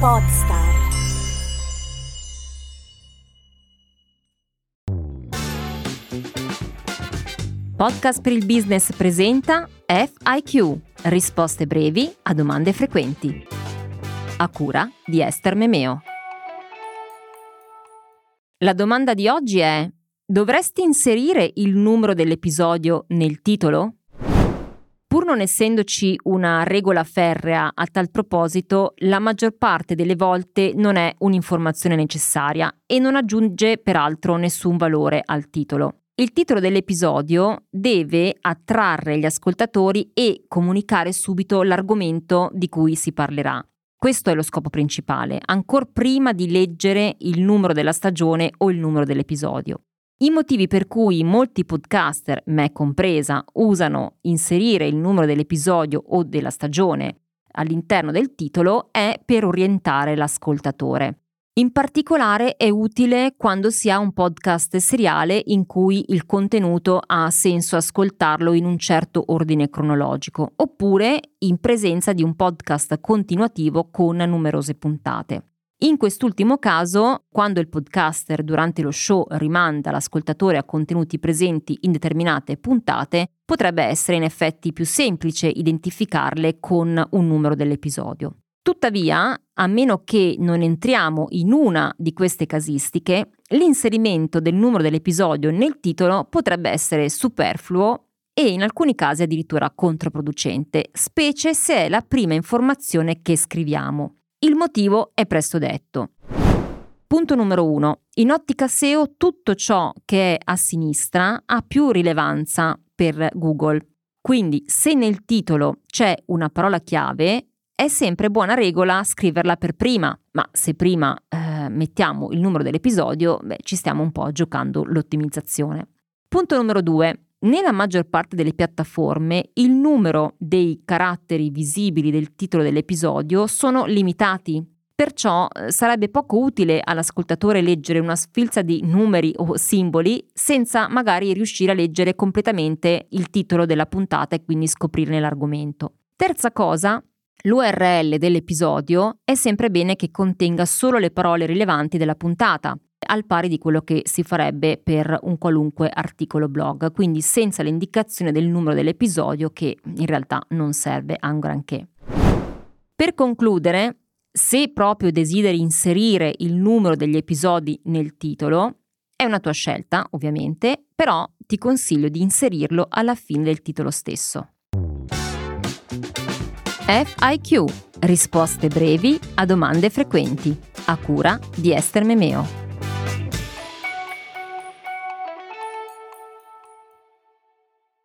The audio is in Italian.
Podstar. Podcast per il business presenta FIQ, risposte brevi a domande frequenti. A cura di Esther Memeo. La domanda di oggi è: dovresti inserire il numero dell'episodio nel titolo? Non essendoci una regola ferrea a tal proposito, la maggior parte delle volte non è un'informazione necessaria e non aggiunge peraltro nessun valore al titolo. Il titolo dell'episodio deve attrarre gli ascoltatori e comunicare subito l'argomento di cui si parlerà. Questo è lo scopo principale, ancora prima di leggere il numero della stagione o il numero dell'episodio. I motivi per cui molti podcaster, me compresa, usano inserire il numero dell'episodio o della stagione all'interno del titolo è per orientare l'ascoltatore. In particolare è utile quando si ha un podcast seriale in cui il contenuto ha senso ascoltarlo in un certo ordine cronologico, oppure in presenza di un podcast continuativo con numerose puntate. In quest'ultimo caso, quando il podcaster durante lo show rimanda l'ascoltatore a contenuti presenti in determinate puntate, potrebbe essere in effetti più semplice identificarle con un numero dell'episodio. Tuttavia, a meno che non entriamo in una di queste casistiche, l'inserimento del numero dell'episodio nel titolo potrebbe essere superfluo e in alcuni casi addirittura controproducente, specie se è la prima informazione che scriviamo. Il motivo è presto detto. Punto numero 1. In ottica SEO tutto ciò che è a sinistra ha più rilevanza per Google. Quindi se nel titolo c'è una parola chiave, è sempre buona regola scriverla per prima, ma se prima eh, mettiamo il numero dell'episodio, beh, ci stiamo un po' giocando l'ottimizzazione. Punto numero due. Nella maggior parte delle piattaforme il numero dei caratteri visibili del titolo dell'episodio sono limitati, perciò eh, sarebbe poco utile all'ascoltatore leggere una sfilza di numeri o simboli senza magari riuscire a leggere completamente il titolo della puntata e quindi scoprirne l'argomento. Terza cosa, L'URL dell'episodio è sempre bene che contenga solo le parole rilevanti della puntata, al pari di quello che si farebbe per un qualunque articolo blog, quindi senza l'indicazione del numero dell'episodio che in realtà non serve a un granché. Per concludere, se proprio desideri inserire il numero degli episodi nel titolo, è una tua scelta, ovviamente, però ti consiglio di inserirlo alla fine del titolo stesso. FIQ, risposte brevi a domande frequenti, a cura di Esther Memeo.